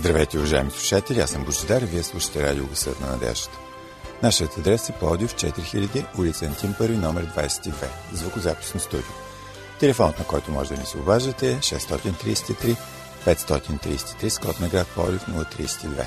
Здравейте, уважаеми слушатели, аз съм Божидар и вие слушате радио Гъсът на надеждата. Нашият адрес е Плодив 4000, улица Антим първи, номер 22, звукозаписно студио. Телефонът, на който може да ни се обаждате е 633 533 с код на град Плодив 032.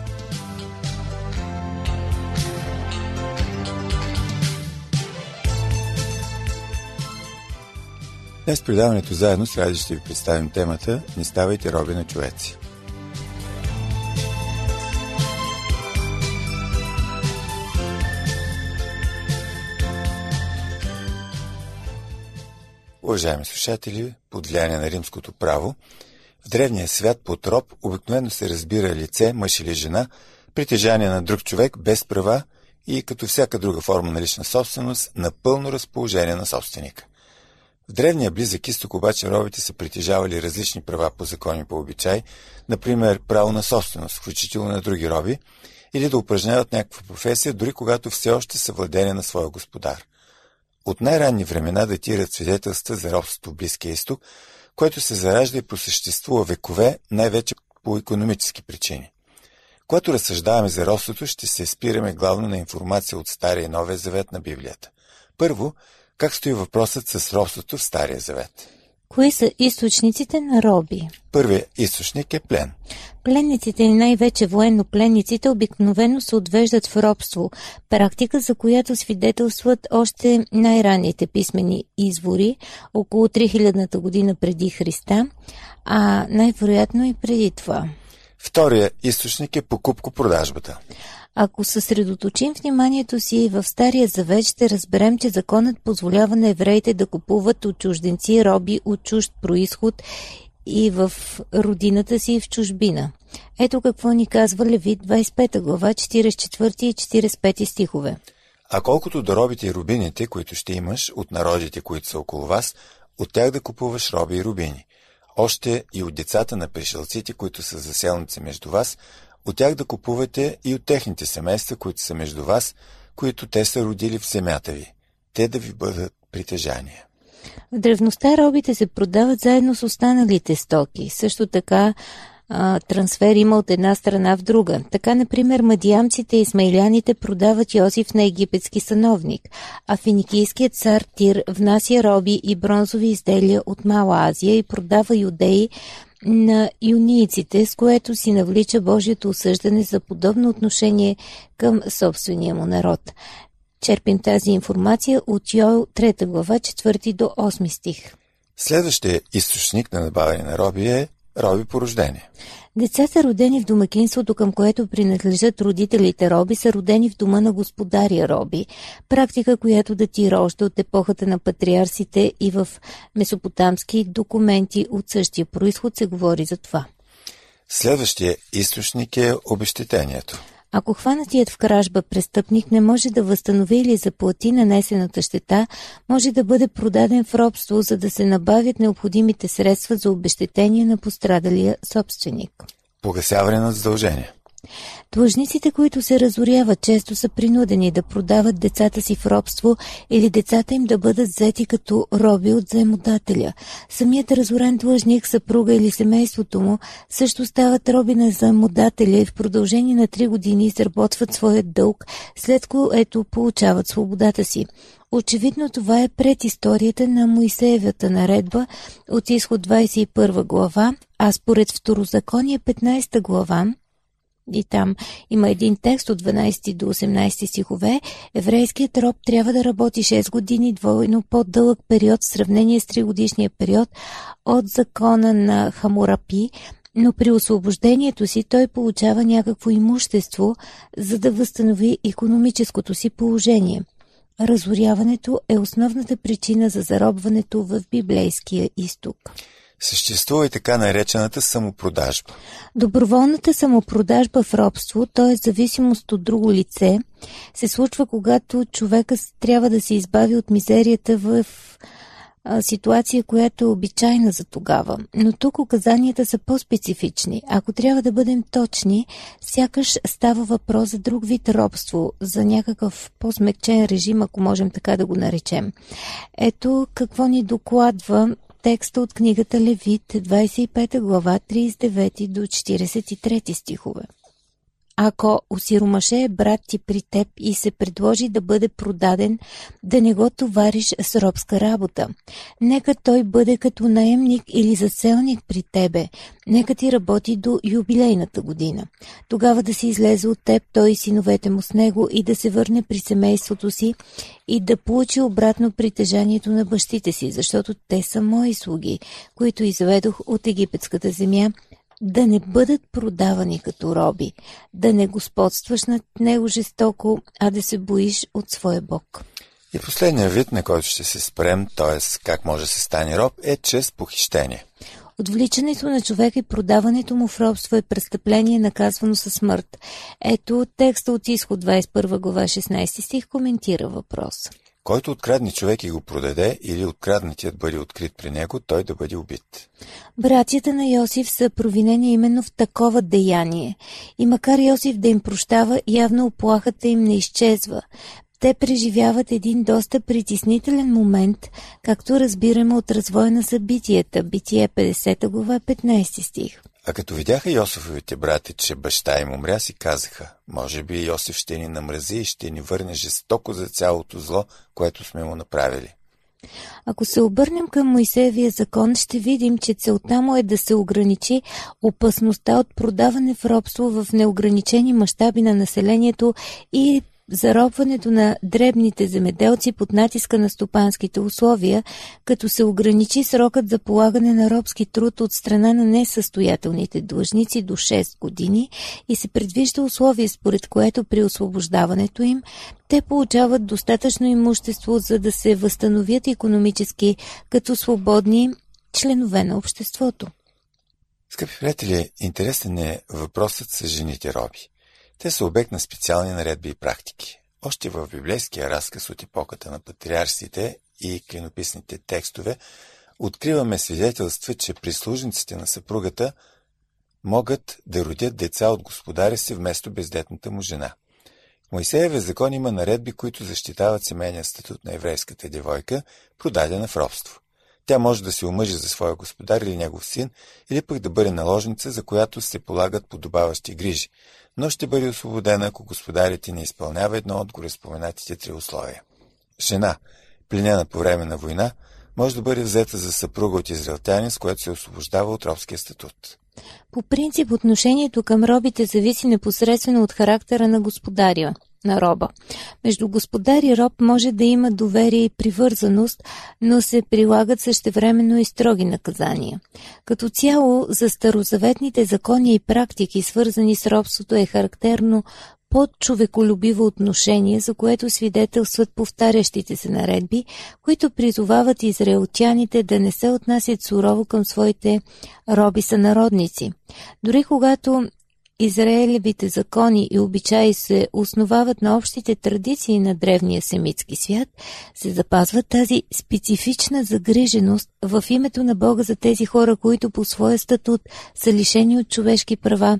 Днес предаването заедно с Ради ще ви представим темата Не ставайте роби на човеци. Уважаеми слушатели, под влияние на римското право, в древния свят под роб обикновено се разбира лице, мъж или жена, притежание на друг човек без права и като всяка друга форма на лична собственост, на пълно разположение на собственика. В древния близък изток обаче робите са притежавали различни права по закони по обичай, например право на собственост, включително на други роби, или да упражняват някаква професия, дори когато все още са владени на своя господар. От най-ранни времена датират свидетелства за робството в Близкия изток, което се заражда и просъществува векове, най-вече по економически причини. Когато разсъждаваме за робството, ще се спираме главно на информация от Стария и Новия завет на Библията. Първо, как стои въпросът с робството в Стария завет? Кои са източниците на роби? Първият източник е плен. Пленниците и най-вече военнопленниците обикновено се отвеждат в робство, практика за която свидетелстват още най-ранните писмени извори, около 3000-та година преди Христа, а най-вероятно и преди това. Втория източник е покупко-продажбата. Ако съсредоточим вниманието си в Стария завет, ще разберем, че законът позволява на евреите да купуват от чужденци роби от чужд происход и в родината си в чужбина. Ето какво ни казва Левит 25 глава 44 и 45 стихове. А колкото до робите и рубините, които ще имаш от народите, които са около вас, от тях да купуваш роби и рубини. Още и от децата на пришелците, които са заселници между вас, от тях да купувате и от техните семейства, които са между вас, които те са родили в земята ви. Те да ви бъдат притежания. В древността робите се продават заедно с останалите стоки. Също така трансфер има от една страна в друга. Така, например, мадиамците и смайляните продават Йозиф на египетски сановник, а финикийският цар Тир внася роби и бронзови изделия от Мала Азия и продава юдеи на юнийците, с което си навлича Божието осъждане за подобно отношение към собствения му народ. Черпим тази информация от Йоел 3 глава 4 до 8 стих. Следващия източник на набавяне на роби е роби по рождение. Децата, родени в домакинството, към което принадлежат родителите роби, са родени в дома на господаря роби. Практика, която датира още от епохата на патриарсите и в месопотамски документи от същия происход се говори за това. Следващия източник е обещетението. Ако хванатият в кражба престъпник не може да възстанови или заплати нанесената щета, може да бъде продаден в робство, за да се набавят необходимите средства за обещетение на пострадалия собственик. Погасяване на задължения. Длъжниците, които се разоряват, често са принудени да продават децата си в робство или децата им да бъдат взети като роби от заемодателя. Самият разорен длъжник, съпруга или семейството му също стават роби на заемодателя и в продължение на три години изработват своят дълг, след което получават свободата си. Очевидно това е пред историята на Моисеевата наредба от изход 21 глава, а според Второзаконие 15 глава И там има един текст от 12 до 18 стихове. Еврейският роб трябва да работи 6 години, двойно по-дълъг период в сравнение с 3 годишния период от закона на Хамурапи, но при освобождението си той получава някакво имущество, за да възстанови економическото си положение. Разоряването е основната причина за заробването в библейския изток. Съществува и така наречената самопродажба. Доброволната самопродажба в робство, т.е. зависимост от друго лице, се случва когато човека трябва да се избави от мизерията в ситуация, която е обичайна за тогава. Но тук указанията са по-специфични. Ако трябва да бъдем точни, сякаш става въпрос за друг вид робство, за някакъв по-смекчен режим, ако можем така да го наречем. Ето какво ни докладва текста от книгата Левит, 25 глава, 39 до 43 стихове. Ако осиромаше брат ти при теб и се предложи да бъде продаден, да не го товариш с робска работа. Нека той бъде като наемник или заселник при тебе. Нека ти работи до юбилейната година. Тогава да се излезе от теб той и синовете му с него и да се върне при семейството си и да получи обратно притежанието на бащите си, защото те са мои слуги, които изведох от египетската земя да не бъдат продавани като роби, да не господстваш над него жестоко, а да се боиш от своя Бог. И последния вид, на който ще се спрем, т.е. как може да се стане роб, е чрез похищение. Отвличането на човека и продаването му в робство е престъпление, наказвано със смърт. Ето текста от изход 21 глава 16 стих коментира въпроса. Който открадне човек и го продаде, или откраднатият бъде открит при него, той да бъде убит. Братята на Йосиф са провинени именно в такова деяние. И макар Йосиф да им прощава, явно оплахата им не изчезва. Те преживяват един доста притеснителен момент, както разбираме от развоя на събитията, Битие 50 глава 15 стих. А като видяха Йосифовите брати, че баща им умря, си казаха, може би Йосиф ще ни намрази и ще ни върне жестоко за цялото зло, което сме му направили. Ако се обърнем към Моисеевия закон, ще видим, че целта му е да се ограничи опасността от продаване в робство в неограничени мащаби на населението и заробването на дребните земеделци под натиска на стопанските условия, като се ограничи срокът за полагане на робски труд от страна на несъстоятелните длъжници до 6 години и се предвижда условие, според което при освобождаването им те получават достатъчно имущество, за да се възстановят економически като свободни членове на обществото. Скъпи приятели, интересен е въпросът с жените роби. Те са обект на специални наредби и практики. Още в библейския разказ от епоката на патриарсите и клинописните текстове откриваме свидетелства, че прислужниците на съпругата могат да родят деца от господаря си вместо бездетната му жена. В Моисееве закон има наредби, които защитават семейния статут на еврейската девойка, продадена в робство. Тя може да се омъжи за своя господар или негов син, или пък да бъде наложница, за която се полагат подобаващи грижи, но ще бъде освободена, ако господарите не изпълнява едно от гореспоменатите три условия. Жена, пленена по време на война, може да бъде взета за съпруга от израелтянин, с което се освобождава от робския статут. По принцип, отношението към робите зависи непосредствено от характера на господаря на роба. Между господар и роб може да има доверие и привързаност, но се прилагат същевременно и строги наказания. Като цяло, за старозаветните закони и практики, свързани с робството, е характерно по-човеколюбиво отношение, за което свидетелстват повтарящите се наредби, които призовават израелтяните да не се отнасят сурово към своите роби сънародници. Дори когато Израелевите закони и обичаи се основават на общите традиции на древния семитски свят, се запазва тази специфична загриженост в името на Бога за тези хора, които по своя статут са лишени от човешки права,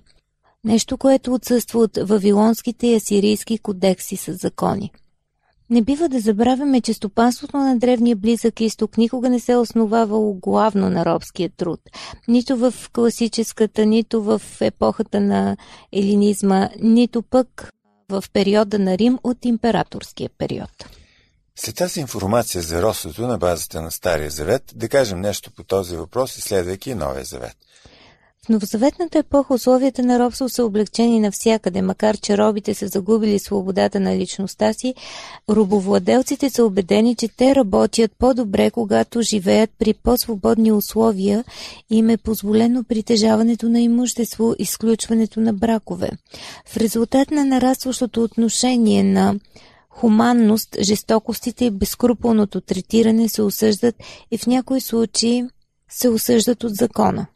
нещо, което отсъства от вавилонските и асирийски кодекси с закони. Не бива да забравяме, че стопанството на древния близък изток никога не се е основавало главно на робския труд. Нито в класическата, нито в епохата на елинизма, нито пък в периода на Рим от императорския период. След тази информация за ростото на базата на Стария завет, да кажем нещо по този въпрос, изследвайки Новия завет. В новозаветната епоха условията на робство са облегчени навсякъде, макар че робите са загубили свободата на личността си, робовладелците са убедени, че те работят по-добре, когато живеят при по-свободни условия и им е позволено притежаването на имущество, изключването на бракове. В резултат на нарастващото отношение на хуманност, жестокостите и безкруполното третиране се осъждат и в някои случаи се осъждат от закона.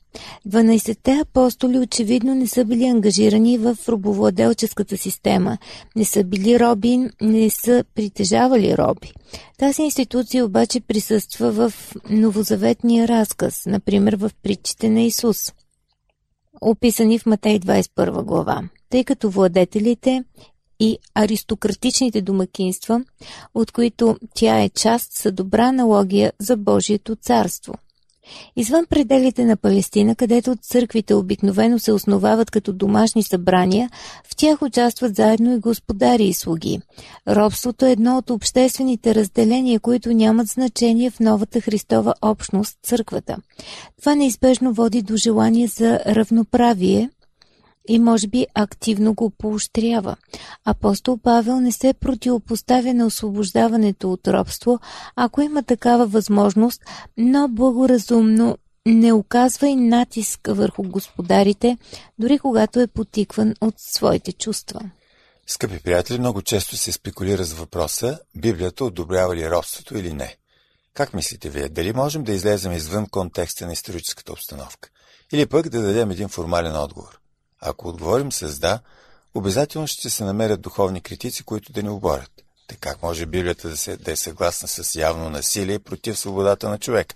12-те апостоли очевидно не са били ангажирани в робовладелческата система, не са били роби, не са притежавали роби. Тази институция обаче присъства в новозаветния разказ, например в притчите на Исус, описани в Матей 21 глава, тъй като владетелите и аристократичните домакинства, от които тя е част, са добра аналогия за Божието царство – Извън пределите на Палестина, където църквите обикновено се основават като домашни събрания, в тях участват заедно и господари и слуги. Робството е едно от обществените разделения, които нямат значение в новата Христова общност, църквата. Това неизбежно води до желание за равноправие, и може би активно го поощрява. Апостол Павел не се противопоставя на освобождаването от робство, ако има такава възможност, но благоразумно не оказва и натиск върху господарите, дори когато е потикван от своите чувства. Скъпи приятели, много често се спекулира с въпроса Библията одобрява ли робството или не. Как мислите вие? Дали можем да излезем извън контекста на историческата обстановка? Или пък да дадем един формален отговор? Ако отговорим с да, обязателно ще се намерят духовни критици, които да ни оборят. Така как може Библията да, се, да е съгласна с явно насилие против свободата на човек?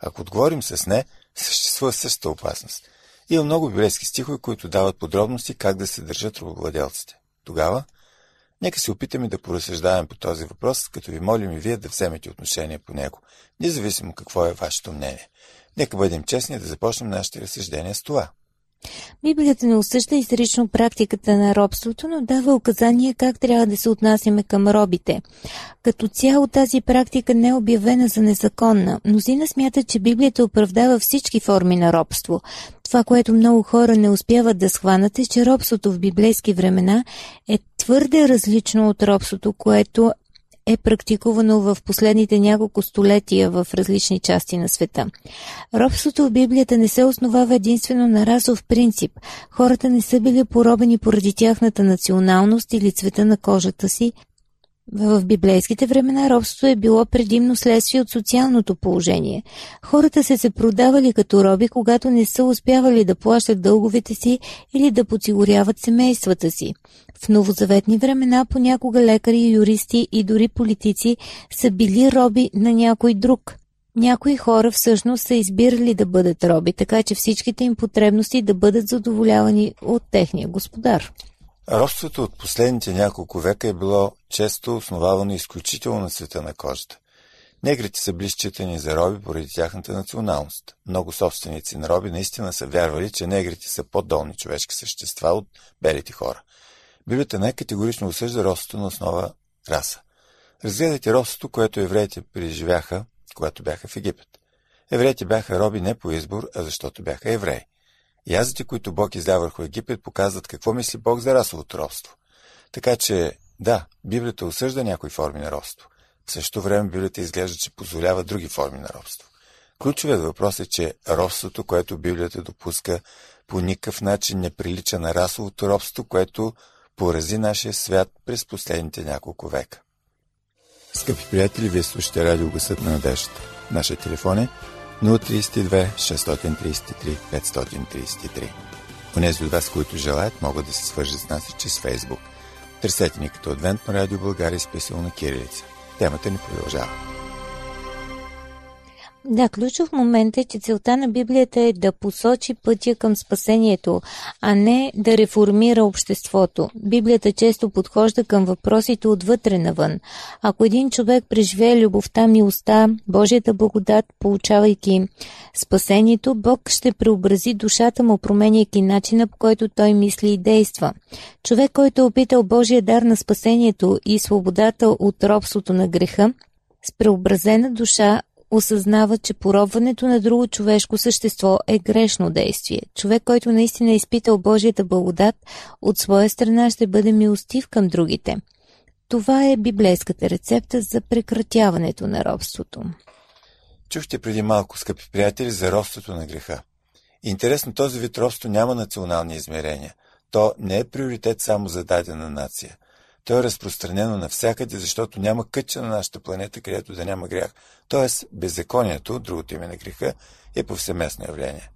Ако отговорим с не, съществува същата опасност. Има много библейски стихове, които дават подробности как да се държат рабовладелците. Тогава, нека се опитаме да поразсъждаваме по този въпрос, като ви молим и вие да вземете отношение по него, независимо какво е вашето мнение. Нека бъдем честни да започнем нашите разсъждения с това. Библията не осъжда изрично практиката на робството, но дава указания как трябва да се отнасяме към робите. Като цяло тази практика не е обявена за незаконна. Мнозина смятат, че Библията оправдава всички форми на робство. Това, което много хора не успяват да схванат е, че робството в библейски времена е твърде различно от робството, което е практикувано в последните няколко столетия в различни части на света. Робството в Библията не се основава единствено на расов принцип. Хората не са били поробени поради тяхната националност или цвета на кожата си, в библейските времена робството е било предимно следствие от социалното положение. Хората се се продавали като роби, когато не са успявали да плащат дълговете си или да подсигуряват семействата си. В новозаветни времена понякога лекари, юристи и дори политици са били роби на някой друг. Някои хора всъщност са избирали да бъдат роби, така че всичките им потребности да бъдат задоволявани от техния господар. Робството от последните няколко века е било често основавано изключително на света на кожата. Негрите са били считани за роби поради тяхната националност. Много собственици на роби наистина са вярвали, че негрите са по-долни човешки същества от белите хора. Библията най-категорично осъжда робството на основа раса. Разгледайте робството, което евреите преживяха, когато бяха в Египет. Евреите бяха роби не по избор, а защото бяха евреи. Язите, които Бог изля върху Египет, показват какво мисли Бог за расовото робство. Така че, да, Библията осъжда някои форми на робство. В същото време Библията изглежда, че позволява други форми на робство. Ключовият въпрос е, че робството, което Библията допуска, по никакъв начин не прилича на расовото робство, което порази нашия свят през последните няколко века. Скъпи приятели, вие слушате радио Гъсът на надеждата. Нашия телефон е 032 633 533. Онези от вас, които желаят, могат да се свържат с нас и чрез Фейсбук. Търсете ни като Адвентно радио България списал на Кирилица. Темата ни продължава. Да, ключов момент е, че целта на Библията е да посочи пътя към спасението, а не да реформира обществото. Библията често подхожда към въпросите отвътре навън. Ако един човек преживее любовта, милостта, Божията благодат, получавайки спасението, Бог ще преобрази душата му, променяйки начина по който той мисли и действа. Човек, който е опитал Божия дар на спасението и свободата от робството на греха, с преобразена душа осъзнава, че поробването на друго човешко същество е грешно действие. Човек, който наистина е изпитал Божията благодат, от своя страна ще бъде милостив към другите. Това е библейската рецепта за прекратяването на робството. Чухте преди малко, скъпи приятели, за робството на греха. Интересно, този вид робство няма национални измерения. То не е приоритет само за дадена нация. То е разпространено навсякъде, защото няма кътча на нашата планета, където да няма грях. Тоест, беззаконието, другото име на греха, е повсеместно явление.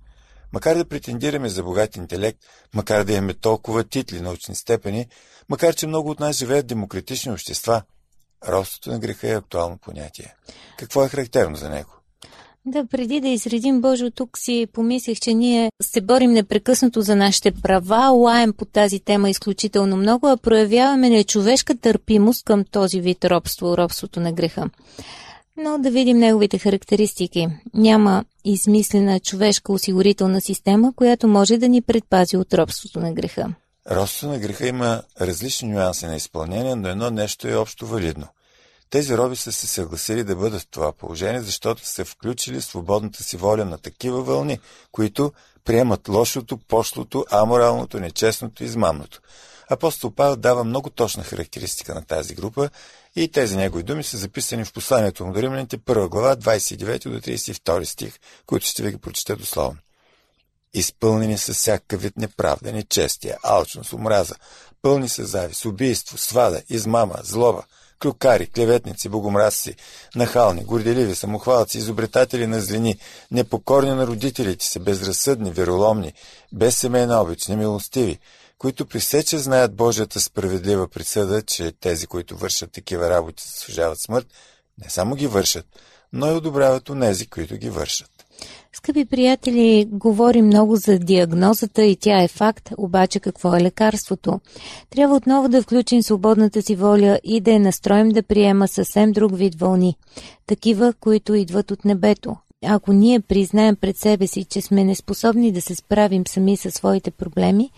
Макар да претендираме за богат интелект, макар да имаме толкова титли, научни степени, макар че много от нас живеят в демократични общества, робството на греха е актуално понятие. Какво е характерно за него? Да, преди да изредим Божо, тук си помислих, че ние се борим непрекъснато за нашите права, лаем по тази тема изключително много, а проявяваме нечовешка търпимост към този вид робство, робството на греха. Но да видим неговите характеристики. Няма измислена човешка осигурителна система, която може да ни предпази от робството на греха. Робството на греха има различни нюанси на изпълнение, но едно нещо е общо валидно – тези роби са се съгласили да бъдат в това положение, защото са включили свободната си воля на такива вълни, които приемат лошото, пошлото, аморалното, нечестното и измамното. Апостол Павел дава много точна характеристика на тази група и тези негови думи са записани в посланието му до Римляните, 1 глава, 29 до 32 стих, които ще ви ги прочета дословно. Изпълнени са всякакъв вид неправда, нечестие, алчност, омраза, пълни са завис, убийство, свада, измама, злоба, клюкари, клеветници, богомразци, нахални, горделиви, самохвалци, изобретатели на злини, непокорни на родителите си, безразсъдни, вероломни, без семейна обич, немилостиви, които при сече знаят Божията справедлива присъда, че тези, които вършат такива работи, заслужават смърт, не само ги вършат, но и одобряват онези, които ги вършат. Скъпи приятели, говорим много за диагнозата и тя е факт, обаче какво е лекарството? Трябва отново да включим свободната си воля и да я настроим да приема съвсем друг вид вълни, такива, които идват от небето. Ако ние признаем пред себе си, че сме неспособни да се справим сами със своите проблеми,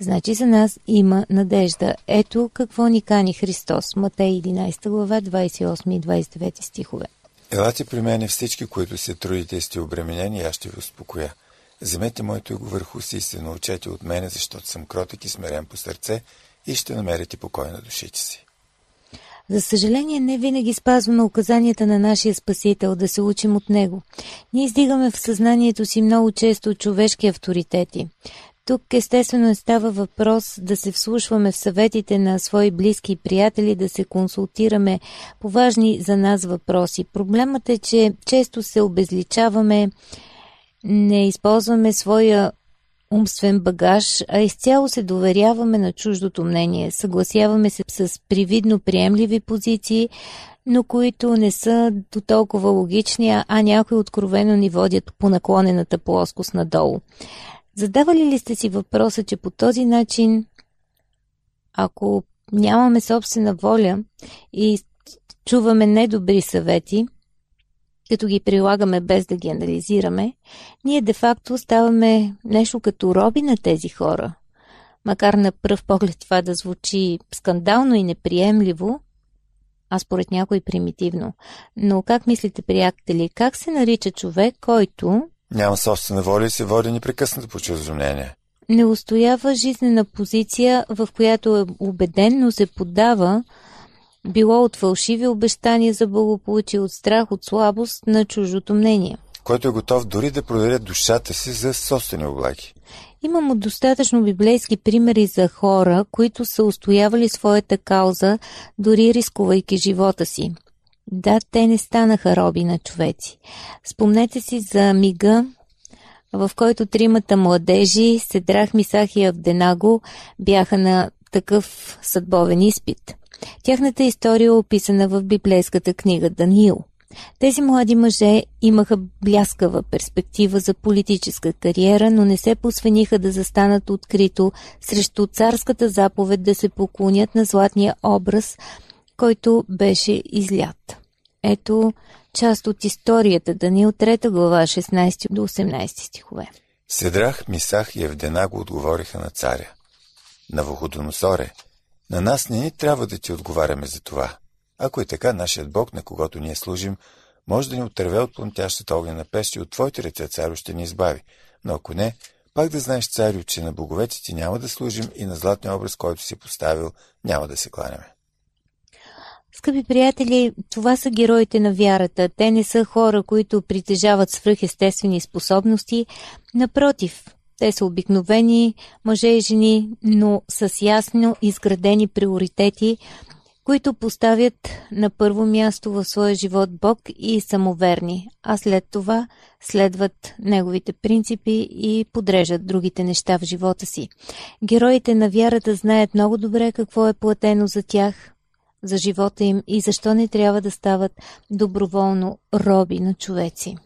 значи за нас има надежда. Ето какво ни кани Христос. Матей 11 глава 28 и 29 стихове. Елате при мене всички, които се трудите и сте обременени, аз ще ви успокоя. Вземете моето его върху си и се научете от мене, защото съм кротък и смирен по сърце и ще намерите покой на душите си. За съжаление, не винаги спазваме указанията на нашия Спасител да се учим от Него. Ние издигаме в съзнанието си много често човешки авторитети. Тук естествено става въпрос да се вслушваме в съветите на свои близки и приятели, да се консултираме по важни за нас въпроси. Проблемът е, че често се обезличаваме, не използваме своя умствен багаж, а изцяло се доверяваме на чуждото мнение. Съгласяваме се с привидно приемливи позиции, но които не са до толкова логични, а някои откровено ни водят по наклонената плоскост надолу. Задавали ли сте си въпроса, че по този начин, ако нямаме собствена воля и чуваме недобри съвети, като ги прилагаме без да ги анализираме, ние де-факто ставаме нещо като роби на тези хора. Макар на пръв поглед това да звучи скандално и неприемливо, а според някой примитивно. Но как мислите, приятели, как се нарича човек, който няма собствена воля и се води непрекъснато по чуждо мнение. Не устоява жизнена позиция, в която е убеден, но се поддава било от фалшиви обещания за благополучие, от страх, от слабост на чуждото мнение. Който е готов дори да продаде душата си за собствени облаги. Имам достатъчно библейски примери за хора, които са устоявали своята кауза, дори рискувайки живота си. Да, те не станаха роби на човеци. Спомнете си за мига, в който тримата младежи, Седрах, Мисах и Авденаго, бяха на такъв съдбовен изпит. Тяхната история е описана в библейската книга Даниил. Тези млади мъже имаха бляскава перспектива за политическа кариера, но не се посвениха да застанат открито срещу царската заповед да се поклонят на златния образ – който беше излят. Ето част от историята Даниил 3 глава 16 до 18 стихове. Седрах, Мисах и Евдена го отговориха на царя. На Вуходоносоре, на нас не ни трябва да ти отговаряме за това. Ако е така, нашият Бог, на когото ние служим, може да ни отърве от плъмтящата огнена пещ и от твоите ръце, царю, ще ни избави. Но ако не, пак да знаеш, царю, че на боговете ти няма да служим и на златния образ, който си поставил, няма да се кланяме. Скъпи приятели, това са героите на вярата. Те не са хора, които притежават свръхестествени способности. Напротив, те са обикновени мъже и жени, но с ясно изградени приоритети, които поставят на първо място в своя живот Бог и самоверни, а след това следват неговите принципи и подрежат другите неща в живота си. Героите на вярата знаят много добре какво е платено за тях, за живота им и защо не трябва да стават доброволно роби на човеци.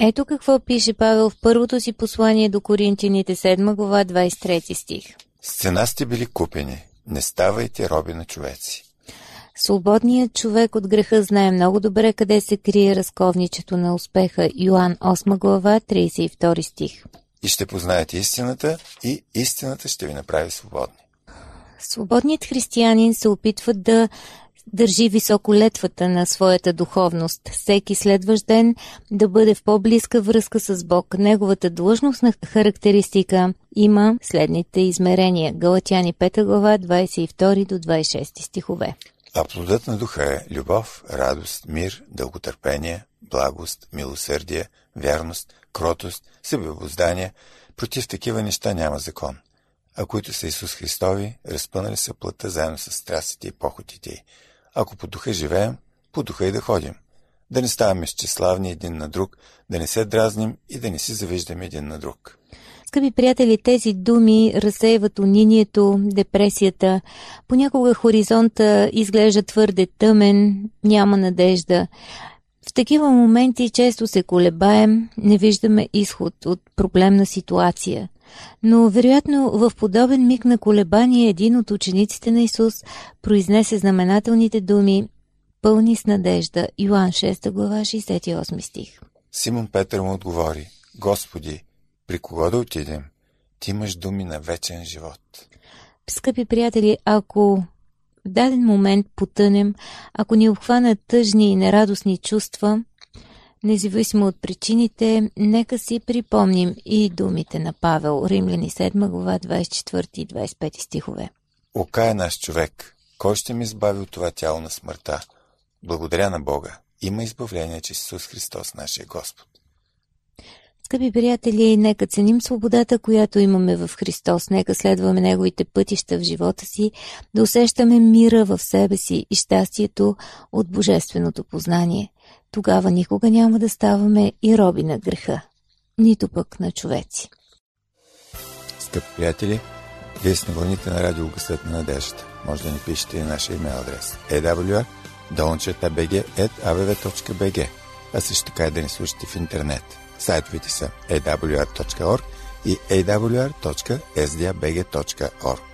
Ето какво пише Павел в първото си послание до Коринтините 7 глава 23 стих. С цена сте били купени, не ставайте роби на човеци. Свободният човек от греха знае много добре къде се крие разковничето на успеха. Йоан 8 глава 32 стих. И ще познаете истината, и истината ще ви направи свободни. Свободният християнин се опитва да държи високо летвата на своята духовност. Всеки следващ ден да бъде в по-близка връзка с Бог. Неговата длъжностна характеристика има следните измерения. Галатяни 5 глава 22 до 26 стихове. А плодът на духа е любов, радост, мир, дълготърпение, благост, милосърдие, вярност, кротост, себеобоздание. Против такива неща няма закон. А които са Исус Христови, разпънали са плътта заедно с страстите и похотите. Ако по духа живеем, по духа и да ходим. Да не ставаме счеславни един на друг, да не се дразним и да не си завиждаме един на друг. Скъпи приятели, тези думи разсейват унинието, депресията. Понякога хоризонта изглежда твърде тъмен, няма надежда. В такива моменти често се колебаем, не виждаме изход от проблемна ситуация. Но вероятно в подобен миг на колебание един от учениците на Исус произнесе знаменателните думи пълни с надежда. Йоан 6 глава 68 стих. Симон Петър му отговори, Господи, при кого да отидем? Ти имаш думи на вечен живот. Скъпи приятели, ако в даден момент потънем, ако ни обхванат тъжни и нерадостни чувства, независимо от причините, нека си припомним и думите на Павел, Римляни 7 глава 24 и 25 стихове. Ока е наш човек, кой ще ми избави от това тяло на смъртта? Благодаря на Бога. Има избавление че Исус Христос, нашия Господ. Скъпи приятели, нека ценим свободата, която имаме в Христос, нека следваме Неговите пътища в живота си, да усещаме мира в себе си и щастието от божественото познание. Тогава никога няма да ставаме и роби на греха, нито пък на човеци. Скъпи приятели, вие сте вълните на радио Гъсът на надеждата. Може да ни пишете и нашия имейл адрес awr dolnchetabg.abv.bg а също така и да ни слушате в интернет – Сайтовете са awr.org и awr.sdabg.org.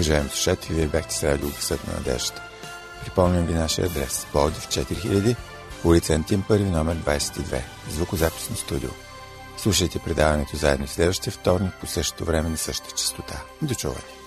Уважаеми слушатели, вие бяхте с радио Гласът на надеждата. Припомням ви нашия адрес. Плодив 4000, улица Антим 1, номер 22. Звукозаписно студио. Слушайте предаването заедно следващия вторник по същото време на същата частота. До чуване!